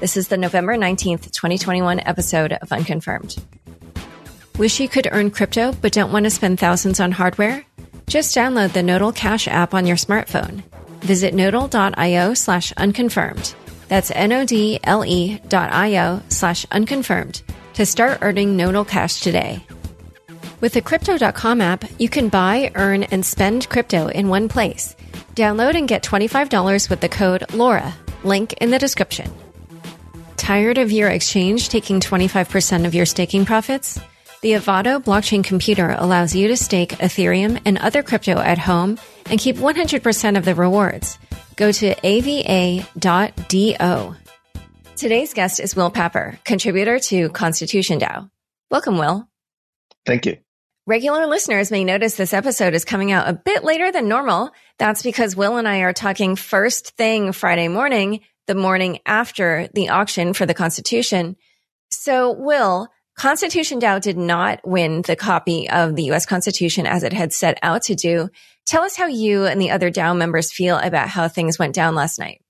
This is the November 19th, 2021 episode of Unconfirmed. Wish you could earn crypto but don't want to spend thousands on hardware? Just download the Nodle Cash app on your smartphone. Visit nodle.io slash unconfirmed. That's N-O-D-L-E dot I-O slash unconfirmed to start earning Nodle Cash today. With the Crypto.com app, you can buy, earn, and spend crypto in one place. Download and get $25 with the code LAURA. Link in the description. Tired of your exchange taking 25% of your staking profits? The Avado blockchain computer allows you to stake Ethereum and other crypto at home and keep 100% of the rewards. Go to ava.do. Today's guest is Will Papper, contributor to Constitution DAO. Welcome, Will. Thank you. Regular listeners may notice this episode is coming out a bit later than normal. That's because Will and I are talking first thing Friday morning, the morning after the auction for the Constitution. So, Will, Constitution DAO did not win the copy of the US Constitution as it had set out to do. Tell us how you and the other DAO members feel about how things went down last night.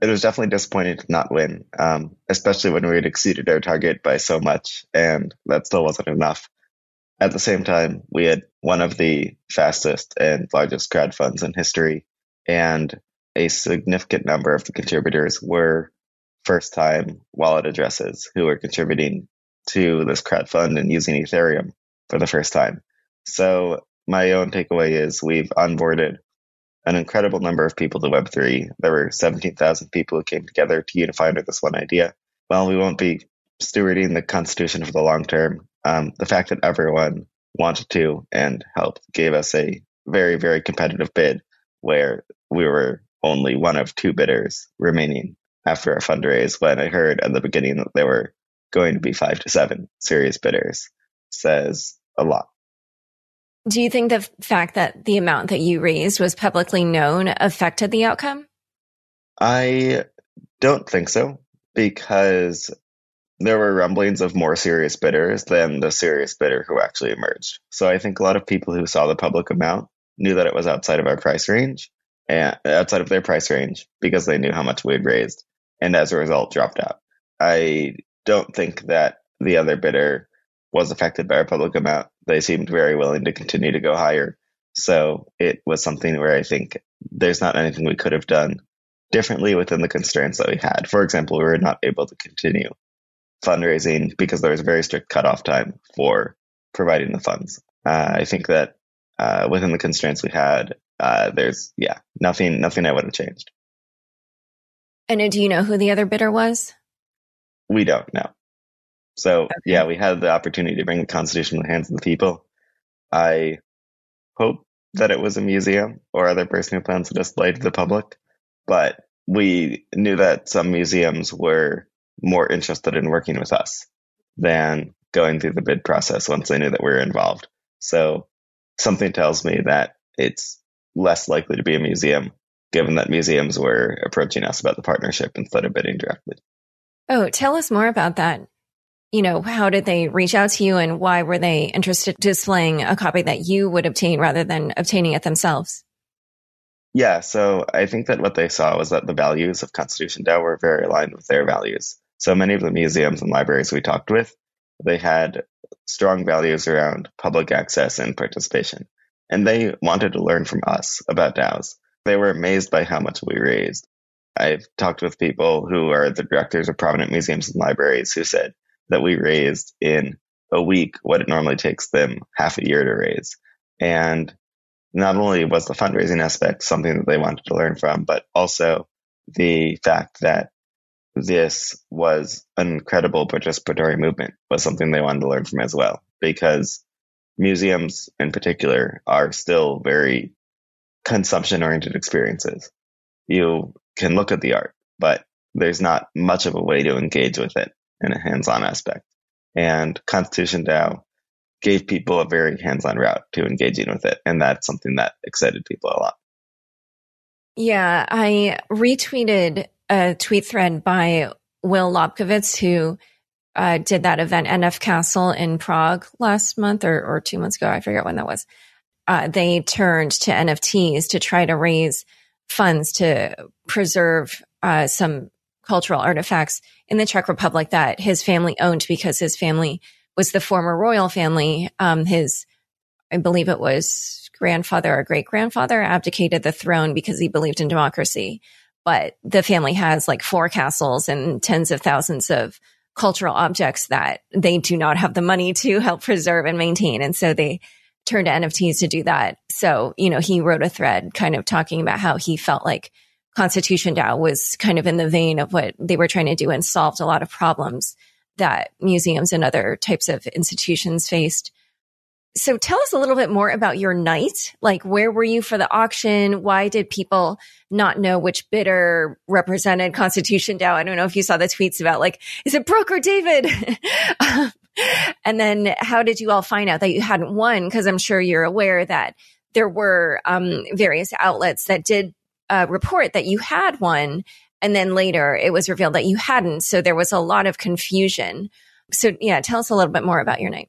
It was definitely disappointing to not win, um, especially when we had exceeded our target by so much, and that still wasn't enough. At the same time, we had one of the fastest and largest crowd funds in history, and a significant number of the contributors were first time wallet addresses who were contributing to this crowd fund and using Ethereum for the first time. So, my own takeaway is we've onboarded an incredible number of people to Web3. There were 17,000 people who came together to unify under this one idea. While we won't be stewarding the Constitution for the long term, um, the fact that everyone wanted to and helped gave us a very, very competitive bid where we were only one of two bidders remaining after a fundraise when I heard at the beginning that there were going to be five to seven serious bidders says a lot. Do you think the fact that the amount that you raised was publicly known affected the outcome? I don't think so because there were rumblings of more serious bidders than the serious bidder who actually emerged. So I think a lot of people who saw the public amount knew that it was outside of our price range and outside of their price range because they knew how much we had raised and as a result dropped out. I don't think that the other bidder was affected by our public amount. They seemed very willing to continue to go higher. So it was something where I think there's not anything we could have done differently within the constraints that we had. For example, we were not able to continue fundraising because there was a very strict cutoff time for providing the funds. Uh, I think that uh, within the constraints we had, uh, there's yeah nothing nothing I would have changed. And do you know who the other bidder was? We don't know. So okay. yeah, we had the opportunity to bring the Constitution in the hands of the people. I hope that it was a museum or other person who plans to display to the public, but we knew that some museums were more interested in working with us than going through the bid process once they knew that we were involved. So something tells me that it's less likely to be a museum given that museums were approaching us about the partnership instead of bidding directly. Oh, tell us more about that. You know, how did they reach out to you and why were they interested in displaying a copy that you would obtain rather than obtaining it themselves? Yeah, so I think that what they saw was that the values of Constitution DAO were very aligned with their values. So many of the museums and libraries we talked with, they had strong values around public access and participation. And they wanted to learn from us about DAOs. They were amazed by how much we raised. I've talked with people who are the directors of prominent museums and libraries who said that we raised in a week what it normally takes them half a year to raise. And not only was the fundraising aspect something that they wanted to learn from, but also the fact that this was an incredible participatory movement was something they wanted to learn from as well, because museums in particular are still very consumption oriented experiences. You can look at the art, but there's not much of a way to engage with it in a hands on aspect. And Constitution DAO gave people a very hands on route to engaging with it. And that's something that excited people a lot. Yeah, I retweeted a tweet thread by Will Lobkowicz, who uh, did that event, NF Castle in Prague last month or, or two months ago. I forget when that was. Uh, they turned to NFTs to try to raise funds to preserve uh, some cultural artifacts in the Czech Republic that his family owned because his family was the former royal family. Um, his, I believe it was grandfather or great grandfather abdicated the throne because he believed in democracy. But the family has like four castles and tens of thousands of cultural objects that they do not have the money to help preserve and maintain. And so they turned to NFTs to do that. So, you know, he wrote a thread kind of talking about how he felt like Constitution DAO was kind of in the vein of what they were trying to do and solved a lot of problems that museums and other types of institutions faced. So tell us a little bit more about your night. Like, where were you for the auction? Why did people not know which bidder represented Constitution DAO? I don't know if you saw the tweets about like, is it Brooke or David? and then how did you all find out that you hadn't won? Cause I'm sure you're aware that there were um, various outlets that did uh, report that you had won. And then later it was revealed that you hadn't. So there was a lot of confusion. So yeah, tell us a little bit more about your night.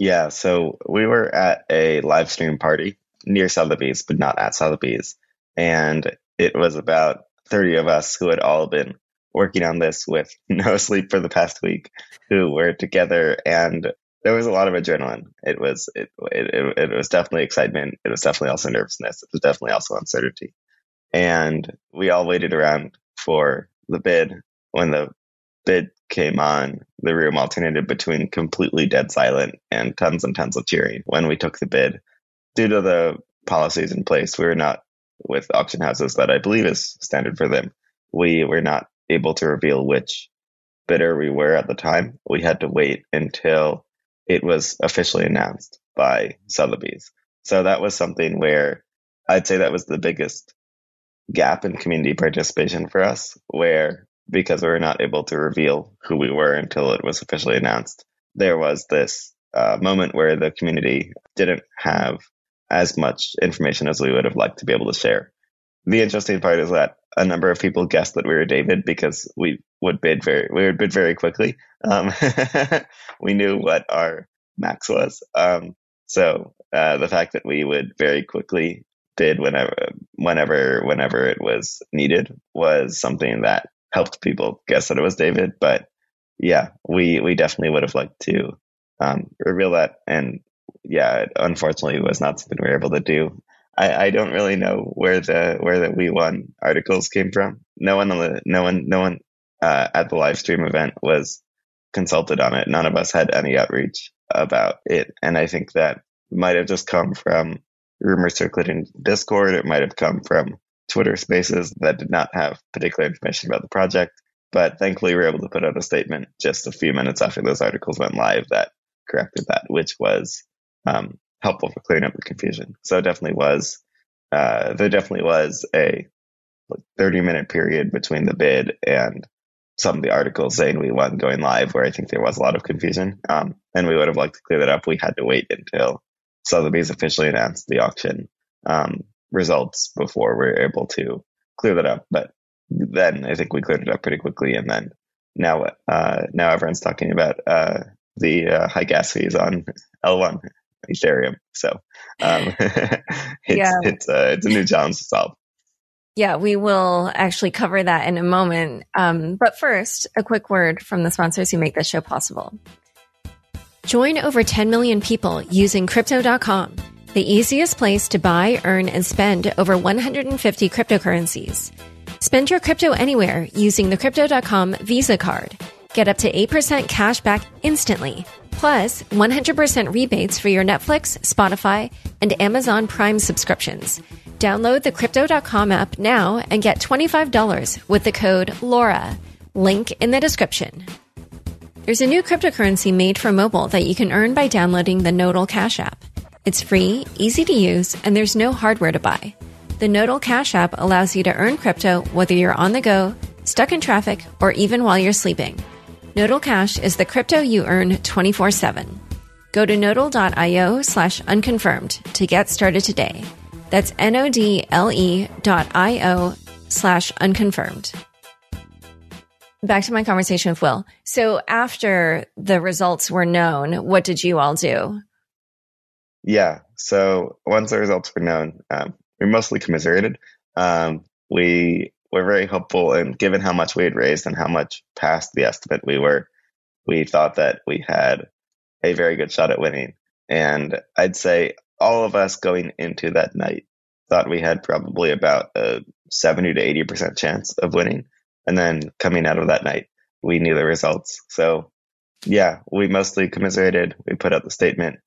Yeah, so we were at a live stream party near Sotheby's, but not at Sotheby's. And it was about 30 of us who had all been working on this with no sleep for the past week, who were together and there was a lot of adrenaline. It was it, it it, it was definitely excitement. It was definitely also nervousness. It was definitely also uncertainty. And we all waited around for the bid. When the bid came on, the room alternated between completely dead silent and tons and tons of cheering when we took the bid. Due to the policies in place, we were not with auction houses that I believe is standard for them. We were not able to reveal which bidder we were at the time. We had to wait until it was officially announced by Sotheby's. So that was something where I'd say that was the biggest gap in community participation for us, where because we were not able to reveal who we were until it was officially announced, there was this uh, moment where the community didn't have as much information as we would have liked to be able to share. The interesting part is that a number of people guessed that we were David because we would bid very we would bid very quickly. Um, we knew what our max was. Um, so uh, the fact that we would very quickly bid whenever whenever whenever it was needed was something that helped people guess that it was David. But yeah, we we definitely would have liked to um, reveal that, and yeah, unfortunately, it unfortunately was not something we were able to do. I, I don't really know where the where the we won articles came from. No one no one no one uh, at the live stream event was consulted on it. None of us had any outreach about it, and I think that might have just come from rumors circulating Discord. It might have come from Twitter spaces that did not have particular information about the project. But thankfully, we were able to put out a statement just a few minutes after those articles went live that corrected that, which was um, helpful for clearing up the confusion. So it definitely was, uh, there definitely was a 30 minute period between the bid and some of the articles saying we won going live where I think there was a lot of confusion. Um, and we would have liked to clear that up. We had to wait until Sotheby's officially announced the auction um, results before we are able to clear that up. But then I think we cleared it up pretty quickly, and then now uh, now everyone's talking about uh, the uh, high gas fees on L1 Ethereum. So um, it's yeah. it's uh, it's a new challenge to solve. Yeah, we will actually cover that in a moment. Um, but first, a quick word from the sponsors who make this show possible. Join over 10 million people using Crypto.com, the easiest place to buy, earn, and spend over 150 cryptocurrencies. Spend your crypto anywhere using the Crypto.com Visa card. Get up to 8% cash back instantly. Plus, 100% rebates for your Netflix, Spotify, and Amazon Prime subscriptions. Download the Crypto.com app now and get $25 with the code LAURA. Link in the description. There's a new cryptocurrency made for mobile that you can earn by downloading the Nodle Cash app. It's free, easy to use, and there's no hardware to buy. The Nodle Cash app allows you to earn crypto whether you're on the go, stuck in traffic, or even while you're sleeping. Nodle Cash is the crypto you earn 24 7. Go to nodle.io slash unconfirmed to get started today. That's N O D L E dot I O slash unconfirmed. Back to my conversation with Will. So after the results were known, what did you all do? Yeah. So once the results were known, um, we mostly commiserated. Um, we were very hopeful, and given how much we had raised and how much past the estimate we were, we thought that we had a very good shot at winning. And I'd say all of us going into that night thought we had probably about a 70 to 80% chance of winning. And then coming out of that night, we knew the results. So yeah, we mostly commiserated. We put out the statement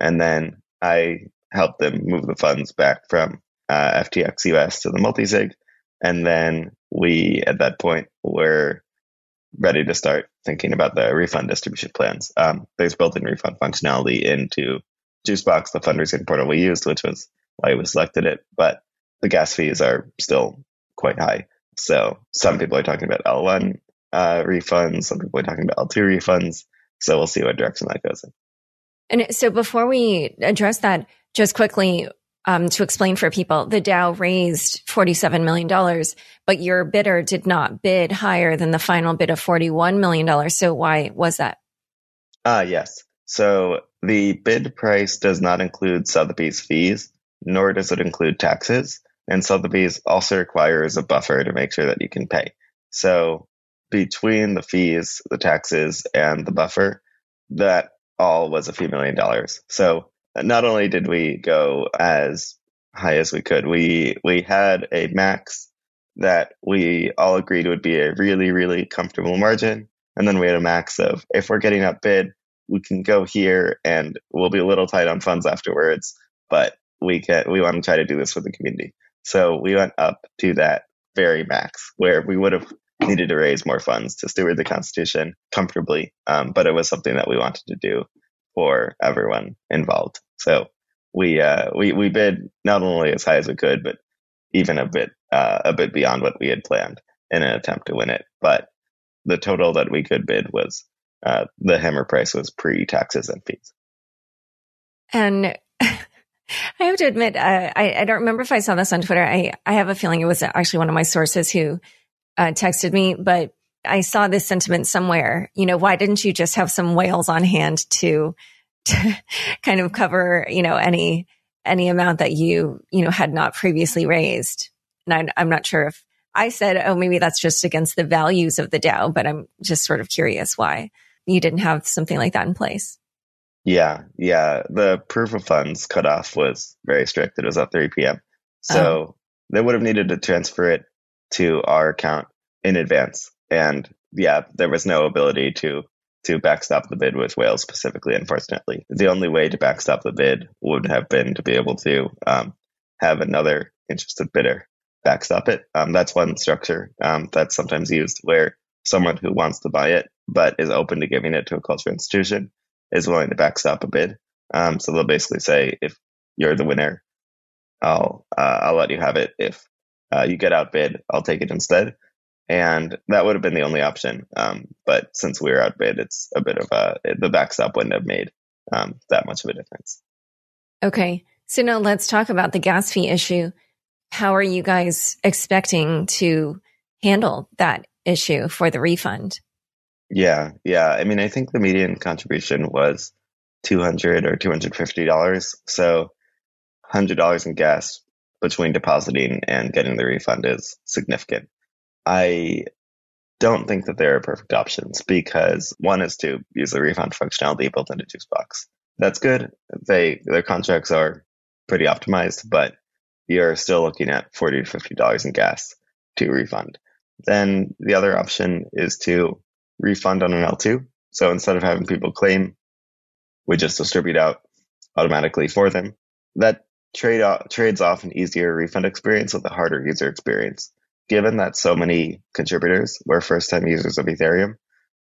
and then I helped them move the funds back from uh, FTX US to the multisig. And then we, at that point, were ready to start thinking about the refund distribution plans. Um, there's built-in refund functionality into Juicebox, the fundraising portal we used, which was why we selected it. But the gas fees are still quite high. So some people are talking about L1 uh, refunds, some people are talking about L2 refunds. So we'll see what direction that goes in. And so before we address that, just quickly, um, to explain for people, the DAO raised $47 million, but your bidder did not bid higher than the final bid of $41 million. So why was that? Ah, uh, yes. So the bid price does not include Sotheby's fees, nor does it include taxes. And Sotheby's also requires a buffer to make sure that you can pay. So between the fees, the taxes, and the buffer, that all was a few million dollars. So not only did we go as high as we could, we we had a max that we all agreed would be a really really comfortable margin, and then we had a max of if we're getting up bid, we can go here and we'll be a little tight on funds afterwards, but we can we want to try to do this for the community. So we went up to that very max where we would have needed to raise more funds to steward the Constitution comfortably, um, but it was something that we wanted to do for everyone involved. So we uh, we we bid not only as high as we could, but even a bit uh, a bit beyond what we had planned in an attempt to win it. But the total that we could bid was uh, the hammer price was pre taxes and fees. And I have to admit, uh, I, I don't remember if I saw this on Twitter. I, I have a feeling it was actually one of my sources who uh, texted me, but I saw this sentiment somewhere. You know, why didn't you just have some whales on hand to, to kind of cover, you know, any any amount that you you know had not previously raised? And I, I'm not sure if I said, oh, maybe that's just against the values of the DAO, but I'm just sort of curious why you didn't have something like that in place. Yeah, yeah. The proof of funds cutoff was very strict. It was at 3 p.m. So oh. they would have needed to transfer it to our account in advance. And yeah, there was no ability to to backstop the bid with whales specifically, unfortunately. The only way to backstop the bid would have been to be able to um, have another interested bidder backstop it. Um, that's one structure um, that's sometimes used where someone who wants to buy it but is open to giving it to a cultural institution is willing to backstop a bid. Um, so they'll basically say, if you're the winner, I'll uh, I'll let you have it. If uh, you get outbid, I'll take it instead. And that would have been the only option. Um, but since we were outbid, it's a bit of a the backstop wouldn't have made um, that much of a difference. Okay, so now let's talk about the gas fee issue. How are you guys expecting to handle that issue for the refund? Yeah, yeah. I mean, I think the median contribution was two hundred or two hundred fifty dollars. So, hundred dollars in gas between depositing and getting the refund is significant. I don't think that there are perfect options because one is to use the refund functionality built into Juicebox. That's good. They their contracts are pretty optimized, but you're still looking at forty to fifty dollars in gas to refund. Then the other option is to refund on an L2. So instead of having people claim, we just distribute out automatically for them. That trade off, trades off an easier refund experience with a harder user experience. Given that so many contributors were first time users of Ethereum,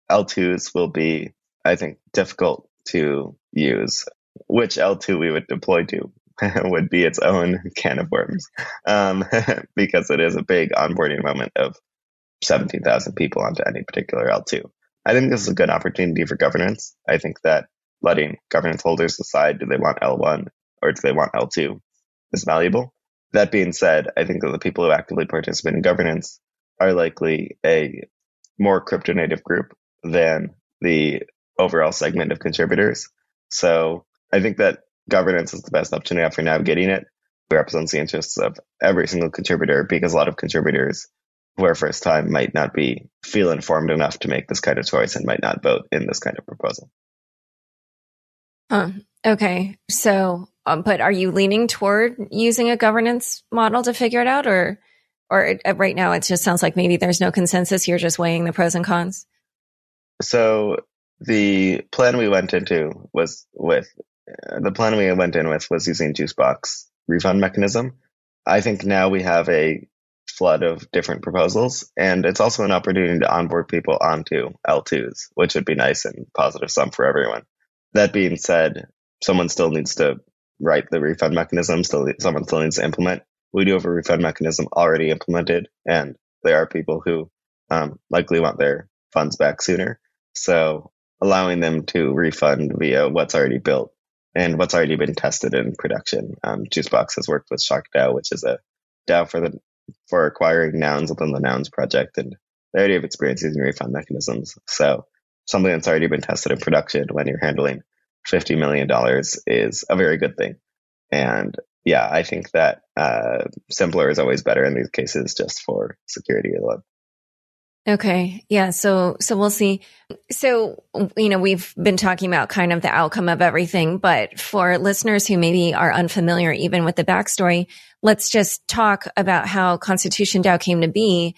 L2s will be, I think, difficult to use. Which L2 we would deploy to would be its own can of worms um, because it is a big onboarding moment of 17,000 people onto any particular L2. I think this is a good opportunity for governance. I think that letting governance holders decide do they want L1 or do they want L2 is valuable. That being said, I think that the people who actively participate in governance are likely a more crypto native group than the overall segment of contributors. So I think that governance is the best option we have for navigating it. It represents the interests of every single contributor because a lot of contributors who are first time might not be feel informed enough to make this kind of choice and might not vote in this kind of proposal. Huh. Okay. So, um, but are you leaning toward using a governance model to figure it out, or, or uh, right now it just sounds like maybe there's no consensus. You're just weighing the pros and cons. So the plan we went into was with uh, the plan we went in with was using Juicebox refund mechanism. I think now we have a flood of different proposals, and it's also an opportunity to onboard people onto L2s, which would be nice and positive sum for everyone. That being said, someone still needs to write the refund mechanism. Still, someone still needs to implement. We do have a refund mechanism already implemented, and there are people who um, likely want their funds back sooner. So allowing them to refund via what's already built and what's already been tested in production. Um, Juicebox has worked with SharkDAO, which is a DAO for the for acquiring nouns within the nouns project, and they already have experience using refund mechanisms. So something that's already been tested in production when you're handling $50 million is a very good thing. And yeah, I think that uh, simpler is always better in these cases just for security alone. Okay. Yeah. So, so we'll see. So, you know, we've been talking about kind of the outcome of everything, but for listeners who maybe are unfamiliar even with the backstory, let's just talk about how Constitution DAO came to be.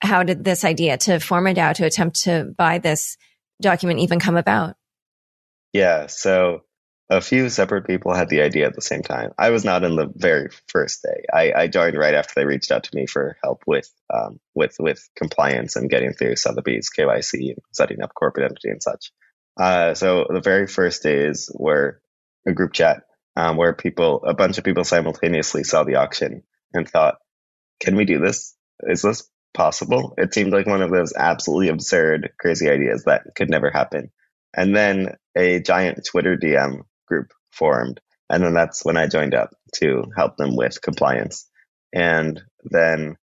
How did this idea to form a DAO to attempt to buy this document even come about? Yeah. So a few separate people had the idea at the same time. I was not in the very first day. I, I joined right after they reached out to me for help with um, with with compliance and getting through Sotheby's KYC and setting up corporate entity and such. Uh, so the very first days were a group chat um, where people, a bunch of people simultaneously saw the auction and thought, "Can we do this? Is this possible?" It seemed like one of those absolutely absurd, crazy ideas that could never happen. And then a giant Twitter DM group formed. And then that's when I joined up to help them with compliance. And then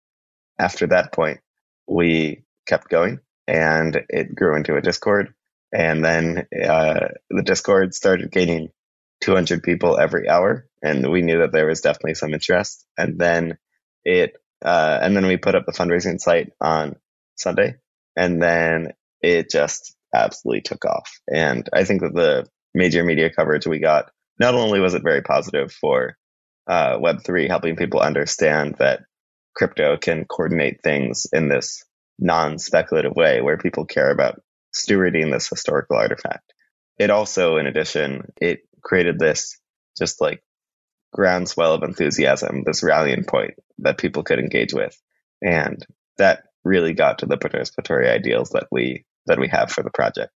after that point, we kept going and it grew into a Discord. And then uh, the Discord started gaining 200 people every hour. And we knew that there was definitely some interest. And then it, uh, and then we put up the fundraising site on Sunday. And then it just absolutely took off. And I think that the major media coverage we got, not only was it very positive for uh, Web3, helping people understand that crypto can coordinate things in this non speculative way where people care about stewarding this historical artifact. It also, in addition, it created this just like groundswell of enthusiasm, this rallying point that people could engage with. And that really got to the participatory ideals that we that we have for the project.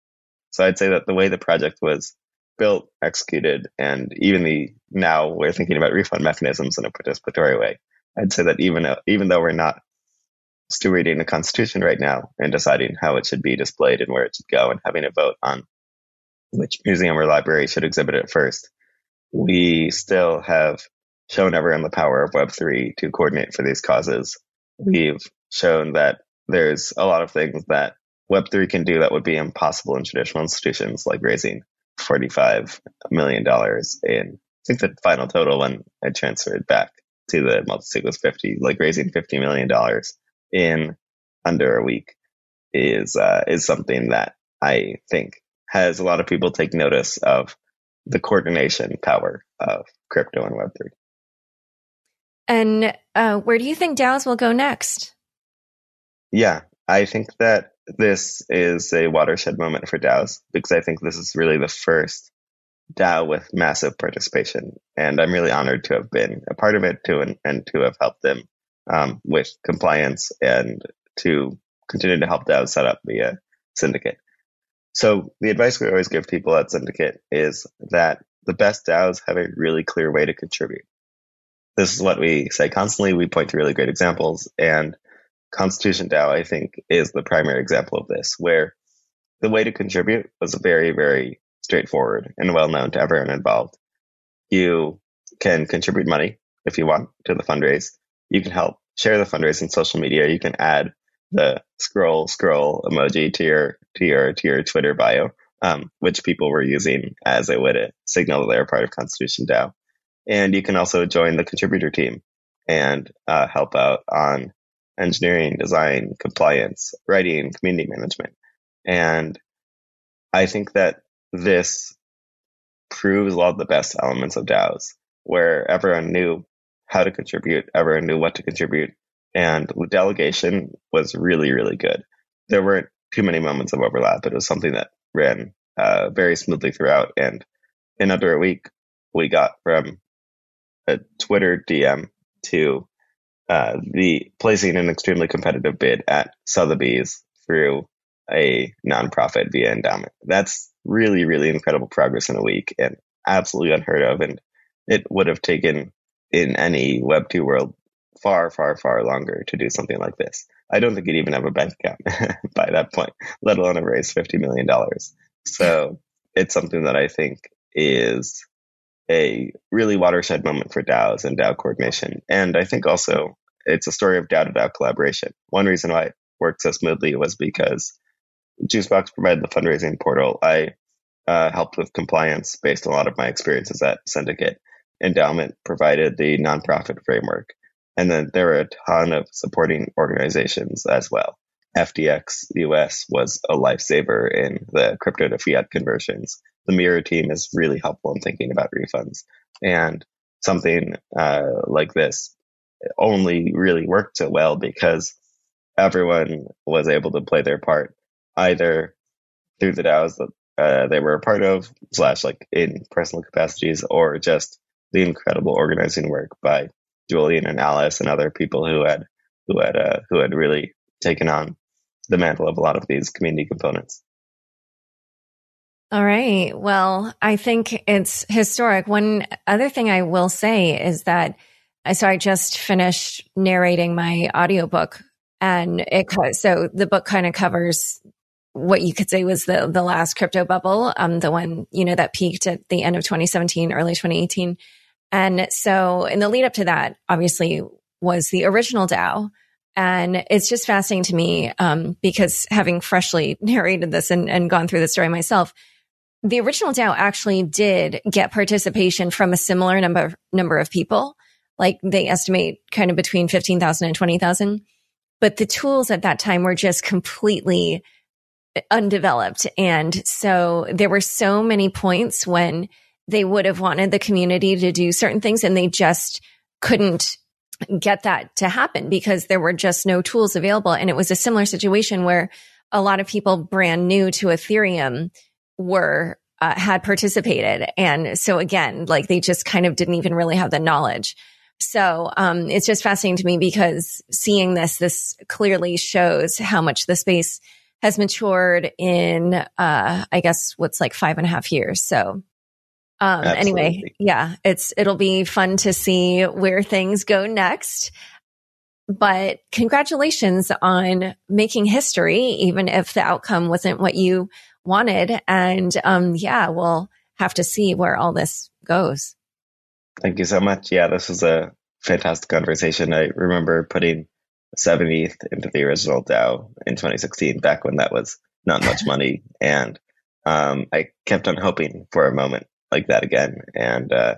So I'd say that the way the project was built, executed, and even the now we're thinking about refund mechanisms in a participatory way. I'd say that even uh, even though we're not stewarding the Constitution right now and deciding how it should be displayed and where it should go and having a vote on which museum or library should exhibit it first, we still have shown everyone the power of Web3 to coordinate for these causes. We've shown that there's a lot of things that Web3 can do that would be impossible in traditional institutions, like raising $45 million in, I think the final total when I transferred back to the multisig was 50, like raising $50 million in under a week is, uh, is something that I think has a lot of people take notice of the coordination power of crypto and Web3. And uh, where do you think DAOs will go next? Yeah, I think that this is a watershed moment for DAOs because I think this is really the first DAO with massive participation. And I'm really honored to have been a part of it too and, and to have helped them um, with compliance and to continue to help DAOs set up the uh, syndicate. So the advice we always give people at Syndicate is that the best DAOs have a really clear way to contribute. This is what we say constantly. We point to really great examples and Constitution DAO, I think, is the primary example of this, where the way to contribute was very, very straightforward and well known to everyone involved. You can contribute money if you want to the fundraise. You can help share the fundraise in social media. You can add the scroll scroll emoji to your to your to your Twitter bio, um, which people were using as a way to signal that they're part of Constitution DAO. And you can also join the contributor team and uh, help out on engineering, design, compliance, writing, community management. And I think that this proves a lot of the best elements of DAOs, where everyone knew how to contribute, everyone knew what to contribute, and the delegation was really, really good. There weren't too many moments of overlap. It was something that ran uh, very smoothly throughout. And in under a week, we got from a Twitter DM to uh, the placing an extremely competitive bid at Sotheby's through a nonprofit via endowment. That's really, really incredible progress in a week and absolutely unheard of. And it would have taken in any Web2 world far, far, far longer to do something like this. I don't think you'd even have a bank account by that point, let alone have raised $50 million. So it's something that I think is a really watershed moment for DAOs and DAO coordination. And I think also it's a story of doubt DAO collaboration. One reason why it worked so smoothly was because Juicebox provided the fundraising portal. I uh, helped with compliance based on a lot of my experiences at Syndicate. Endowment provided the nonprofit framework. And then there were a ton of supporting organizations as well. FTX US was a lifesaver in the crypto to fiat conversions. The Mirror team is really helpful in thinking about refunds. And something uh, like this only really worked so well because everyone was able to play their part either through the DAOs that uh, they were a part of, slash like in personal capacities, or just the incredible organizing work by Julian and Alice and other people who had who had uh, who had really taken on the mantle of a lot of these community components. All right. Well, I think it's historic. One other thing I will say is that so I just finished narrating my audiobook and it so the book kind of covers what you could say was the the last crypto bubble, um, the one you know that peaked at the end of 2017, early 2018, and so in the lead up to that, obviously was the original DAO, and it's just fascinating to me um, because having freshly narrated this and, and gone through the story myself, the original DAO actually did get participation from a similar number number of people like they estimate kind of between 15,000 and 20,000. But the tools at that time were just completely undeveloped. And so there were so many points when they would have wanted the community to do certain things and they just couldn't get that to happen because there were just no tools available. And it was a similar situation where a lot of people brand new to Ethereum were uh, had participated. And so again, like they just kind of didn't even really have the knowledge. So um, it's just fascinating to me because seeing this, this clearly shows how much the space has matured in, uh, I guess, what's like five and a half years. So um, anyway, yeah, it's it'll be fun to see where things go next. But congratulations on making history, even if the outcome wasn't what you wanted. And um, yeah, we'll have to see where all this goes. Thank you so much. Yeah, this was a fantastic conversation. I remember putting 70 ETH into the original DAO in 2016, back when that was not much money. And um, I kept on hoping for a moment like that again. And uh,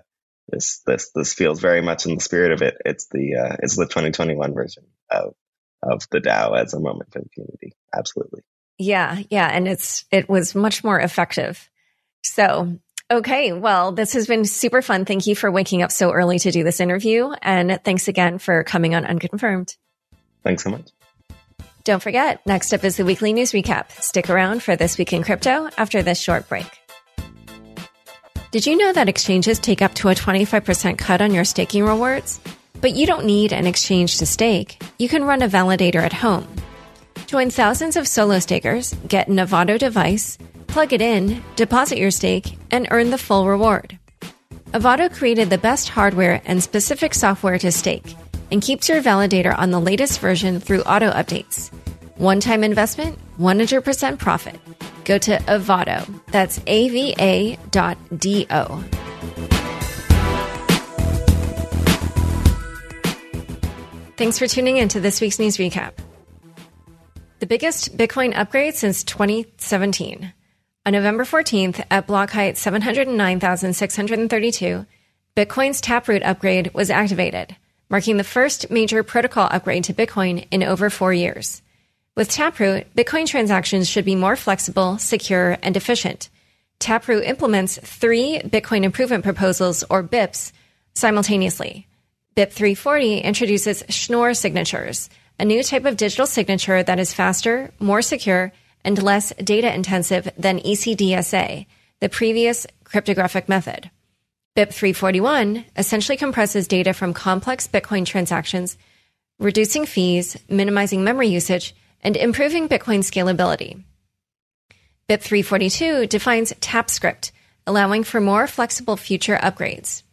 this this this feels very much in the spirit of it. It's the uh, it's the 2021 version of of the DAO as a moment for the community. Absolutely. Yeah, yeah, and it's it was much more effective. So Okay. Well, this has been super fun. Thank you for waking up so early to do this interview. And thanks again for coming on Unconfirmed. Thanks so much. Don't forget, next up is the weekly news recap. Stick around for This Week in Crypto after this short break. Did you know that exchanges take up to a 25% cut on your staking rewards? But you don't need an exchange to stake. You can run a validator at home. Join thousands of solo stakers, get an Avado device, plug it in, deposit your stake, and earn the full reward. Avado created the best hardware and specific software to stake and keeps your validator on the latest version through auto updates. One time investment, 100% profit. Go to Avado. That's A V A dot D O. Thanks for tuning in to this week's news recap. The biggest Bitcoin upgrade since 2017. On November 14th, at block height 709,632, Bitcoin's Taproot upgrade was activated, marking the first major protocol upgrade to Bitcoin in over four years. With Taproot, Bitcoin transactions should be more flexible, secure, and efficient. Taproot implements three Bitcoin improvement proposals, or BIPs, simultaneously. BIP 340 introduces Schnorr signatures, a new type of digital signature that is faster, more secure, and less data intensive than ECDSA, the previous cryptographic method. BIP 341 essentially compresses data from complex Bitcoin transactions, reducing fees, minimizing memory usage, and improving Bitcoin scalability. BIP 342 defines TapScript, allowing for more flexible future upgrades.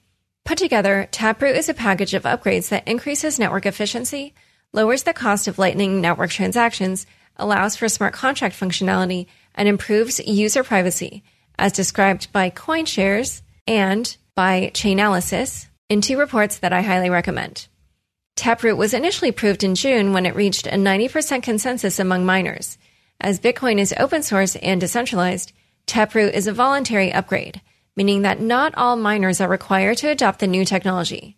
Put together, Taproot is a package of upgrades that increases network efficiency, lowers the cost of Lightning Network transactions, allows for smart contract functionality, and improves user privacy, as described by CoinShares and by Chainalysis in two reports that I highly recommend. Taproot was initially proved in June when it reached a 90% consensus among miners. As Bitcoin is open source and decentralized, Taproot is a voluntary upgrade – meaning that not all miners are required to adopt the new technology.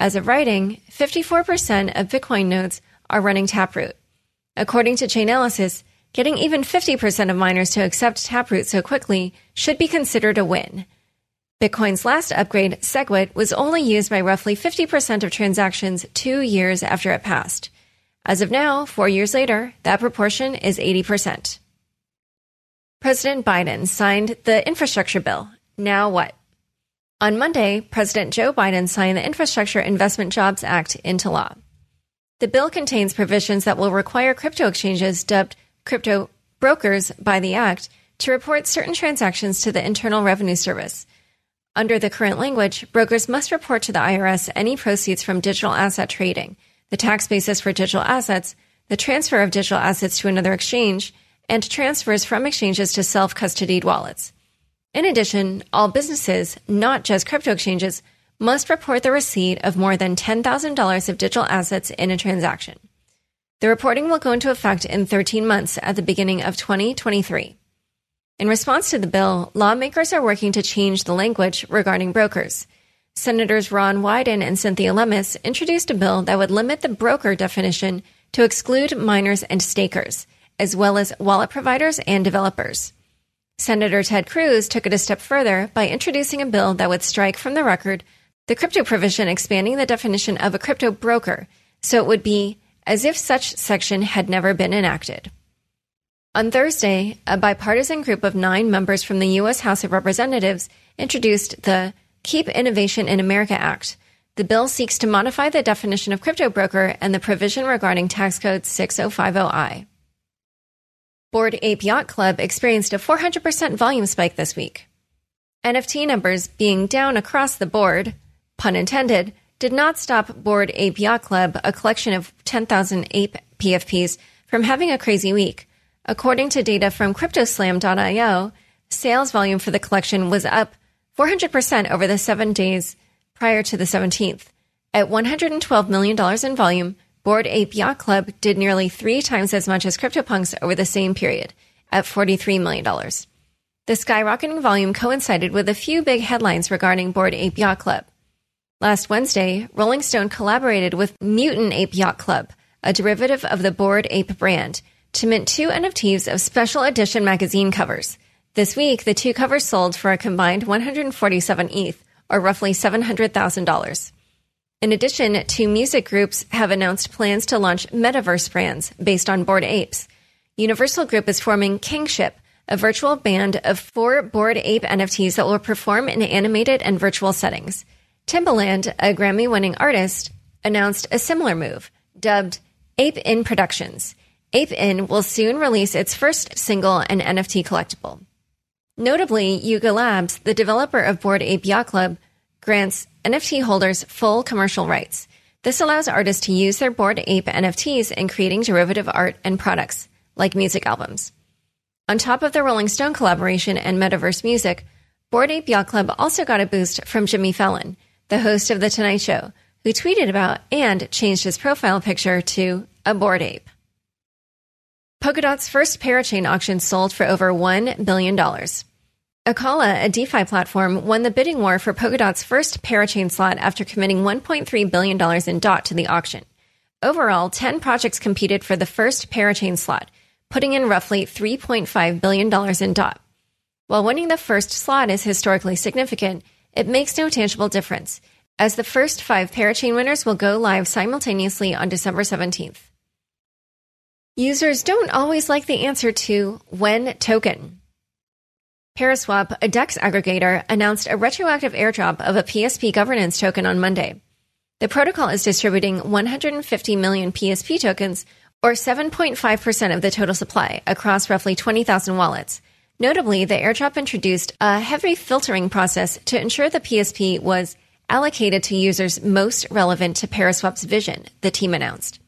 As of writing, 54% of Bitcoin nodes are running Taproot. According to Chainalysis, getting even 50% of miners to accept Taproot so quickly should be considered a win. Bitcoin's last upgrade, SegWit, was only used by roughly 50% of transactions two years after it passed. As of now, four years later, that proportion is 80%. President Biden signed the infrastructure bill, now what? On Monday, President Joe Biden signed the Infrastructure Investment Jobs Act into law. The bill contains provisions that will require crypto exchanges dubbed crypto brokers by the act to report certain transactions to the Internal Revenue Service. Under the current language, brokers must report to the IRS any proceeds from digital asset trading, the tax basis for digital assets, the transfer of digital assets to another exchange, and transfers from exchanges to self custodied wallets. In addition, all businesses, not just crypto exchanges, must report the receipt of more than $10,000 of digital assets in a transaction. The reporting will go into effect in 13 months at the beginning of 2023. In response to the bill, lawmakers are working to change the language regarding brokers. Senators Ron Wyden and Cynthia Lummis introduced a bill that would limit the broker definition to exclude miners and stakers, as well as wallet providers and developers. Senator Ted Cruz took it a step further by introducing a bill that would strike from the record the crypto provision expanding the definition of a crypto broker, so it would be as if such section had never been enacted. On Thursday, a bipartisan group of nine members from the U.S. House of Representatives introduced the Keep Innovation in America Act. The bill seeks to modify the definition of crypto broker and the provision regarding tax code 6050I. Bored Ape Yacht Club experienced a 400% volume spike this week. NFT numbers being down across the board, pun intended, did not stop Bored Ape Yacht Club, a collection of 10,000 ape PFPs, from having a crazy week. According to data from CryptoSlam.io, sales volume for the collection was up 400% over the seven days prior to the 17th. At $112 million in volume, Bored Ape Yacht Club did nearly three times as much as CryptoPunks over the same period, at $43 million. The skyrocketing volume coincided with a few big headlines regarding Bored Ape Yacht Club. Last Wednesday, Rolling Stone collaborated with Mutant Ape Yacht Club, a derivative of the Bored Ape brand, to mint two NFTs of special edition magazine covers. This week, the two covers sold for a combined 147 ETH, or roughly $700,000. In addition, two music groups have announced plans to launch metaverse brands based on Bored Apes. Universal Group is forming Kingship, a virtual band of four Bored Ape NFTs that will perform in animated and virtual settings. Timbaland, a Grammy winning artist, announced a similar move, dubbed Ape In Productions. Ape In will soon release its first single and NFT collectible. Notably, Yuga Labs, the developer of Bored Ape Yacht Club, grants NFT holders full commercial rights. This allows artists to use their Bored Ape NFTs in creating derivative art and products, like music albums. On top of the Rolling Stone collaboration and metaverse music, Bored Ape Yacht Club also got a boost from Jimmy Fallon, the host of The Tonight Show, who tweeted about and changed his profile picture to a bored ape. Polkadot's first parachain auction sold for over $1 billion. Acala, a DeFi platform, won the bidding war for Polkadot's first parachain slot after committing $1.3 billion in DOT to the auction. Overall, 10 projects competed for the first parachain slot, putting in roughly $3.5 billion in DOT. While winning the first slot is historically significant, it makes no tangible difference, as the first five parachain winners will go live simultaneously on December 17th. Users don't always like the answer to when token. Paraswap, a DEX aggregator, announced a retroactive airdrop of a PSP governance token on Monday. The protocol is distributing 150 million PSP tokens, or 7.5% of the total supply, across roughly 20,000 wallets. Notably, the airdrop introduced a heavy filtering process to ensure the PSP was allocated to users most relevant to Paraswap's vision, the team announced.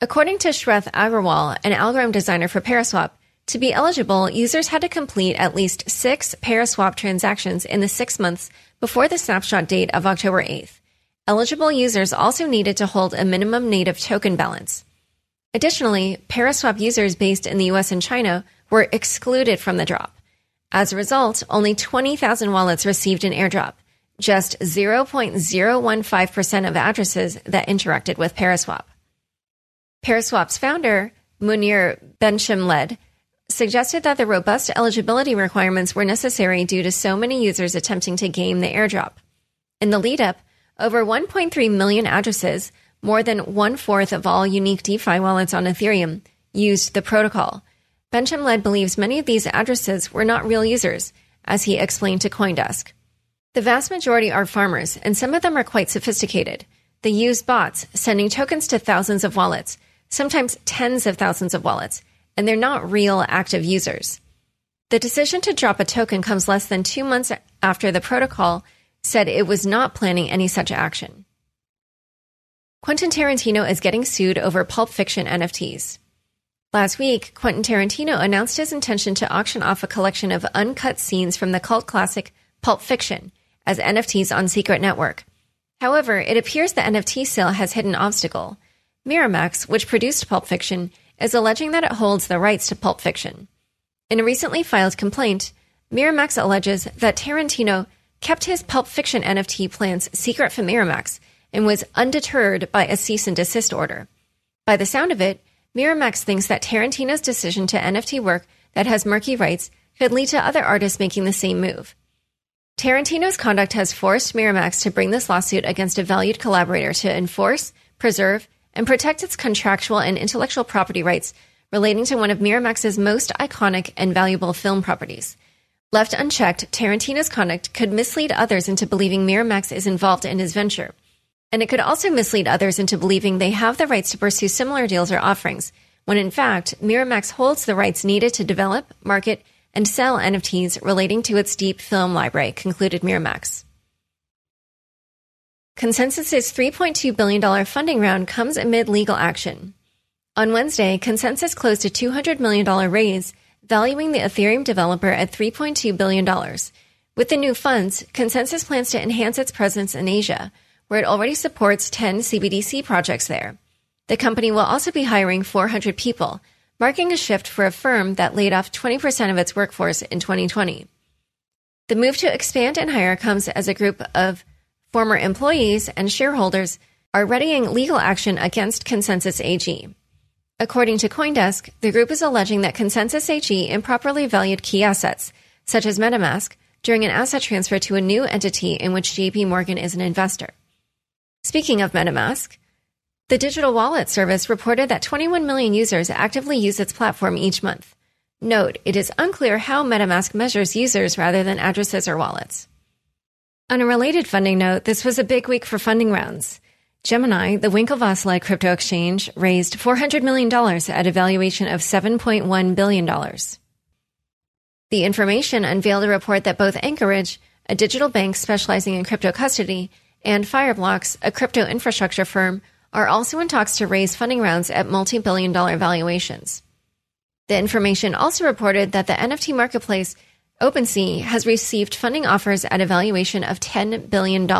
According to Shrath Agrawal, an algorithm designer for Paraswap, to be eligible, users had to complete at least six Paraswap transactions in the six months before the snapshot date of October 8th. Eligible users also needed to hold a minimum native token balance. Additionally, Paraswap users based in the US and China were excluded from the drop. As a result, only 20,000 wallets received an airdrop, just 0.015% of addresses that interacted with Paraswap. Paraswap's founder, Mounir Benchemled, suggested that the robust eligibility requirements were necessary due to so many users attempting to game the airdrop. In the lead up, over 1.3 million addresses, more than one fourth of all unique DeFi wallets on Ethereum, used the protocol. Benchemled believes many of these addresses were not real users, as he explained to Coindesk. The vast majority are farmers, and some of them are quite sophisticated. They use bots, sending tokens to thousands of wallets, sometimes tens of thousands of wallets, and they're not real active users. The decision to drop a token comes less than two months after the protocol said it was not planning any such action. Quentin Tarantino is getting sued over Pulp Fiction NFTs. Last week, Quentin Tarantino announced his intention to auction off a collection of uncut scenes from the cult classic Pulp Fiction as NFTs on Secret Network. However, it appears the NFT sale has hit an obstacle. Miramax, which produced Pulp Fiction, is alleging that it holds the rights to Pulp Fiction. In a recently filed complaint, Miramax alleges that Tarantino kept his Pulp Fiction NFT plans secret from Miramax and was undeterred by a cease and desist order. By the sound of it, Miramax thinks that Tarantino's decision to NFT work that has murky rights could lead to other artists making the same move. Tarantino's conduct has forced Miramax to bring this lawsuit against a valued collaborator to enforce, preserve, and protect its contractual and intellectual property rights relating to one of Miramax's most iconic and valuable film properties. Left unchecked, Tarantino's conduct could mislead others into believing Miramax is involved in his venture. And it could also mislead others into believing they have the rights to pursue similar deals or offerings, when in fact, Miramax holds the rights needed to develop, market, and sell NFTs relating to its deep film library, concluded Miramax. ConsenSys' $3.2 billion funding round comes amid legal action. On Wednesday, ConsenSys closed a $200 million raise, valuing the Ethereum developer at $3.2 billion. With the new funds, ConsenSys plans to enhance its presence in Asia, where it already supports 10 CBDC projects there. The company will also be hiring 400 people, marking a shift for a firm that laid off 20% of its workforce in 2020. The move to expand and hire comes as a group of Former employees and shareholders are readying legal action against ConsenSys AG. According to Coindesk, the group is alleging that ConsenSys AG improperly valued key assets, such as MetaMask, during an asset transfer to a new entity in which JP Morgan is an investor. Speaking of MetaMask, the digital wallet service reported that 21 million users actively use its platform each month. Note, it is unclear how MetaMask measures users rather than addresses or wallets. On a related funding note, this was a big week for funding rounds. Gemini, the Winklevoss-led crypto exchange, raised $400 million at a valuation of $7.1 billion. The information unveiled a report that both Anchorage, a digital bank specializing in crypto custody, and Fireblocks, a crypto infrastructure firm, are also in talks to raise funding rounds at multi billion dollar valuations. The information also reported that the NFT marketplace OpenSea has received funding offers at a valuation of $10 billion,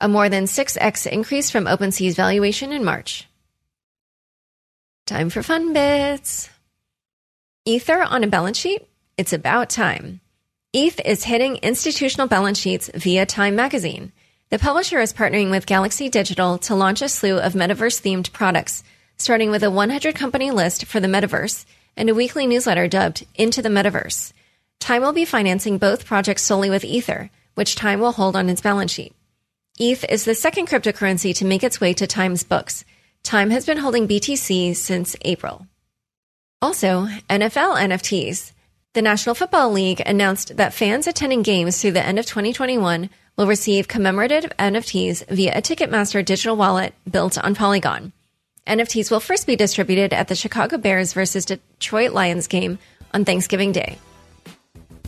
a more than 6x increase from OpenSea's valuation in March. Time for fun bits. Ether on a balance sheet? It's about time. ETH is hitting institutional balance sheets via Time magazine. The publisher is partnering with Galaxy Digital to launch a slew of metaverse themed products, starting with a 100 company list for the metaverse and a weekly newsletter dubbed Into the Metaverse. Time will be financing both projects solely with Ether, which Time will hold on its balance sheet. ETH is the second cryptocurrency to make its way to Time's books. Time has been holding BTC since April. Also, NFL NFTs. The National Football League announced that fans attending games through the end of 2021 will receive commemorative NFTs via a Ticketmaster digital wallet built on Polygon. NFTs will first be distributed at the Chicago Bears versus Detroit Lions game on Thanksgiving Day.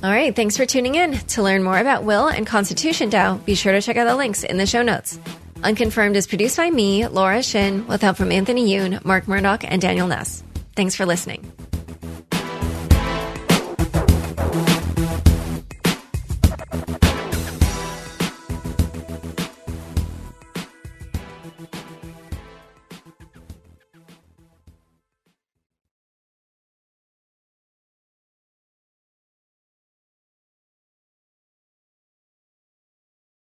All right, thanks for tuning in. To learn more about Will and Constitution DAO, be sure to check out the links in the show notes. Unconfirmed is produced by me, Laura Shin, with help from Anthony Yoon, Mark Murdock, and Daniel Ness. Thanks for listening.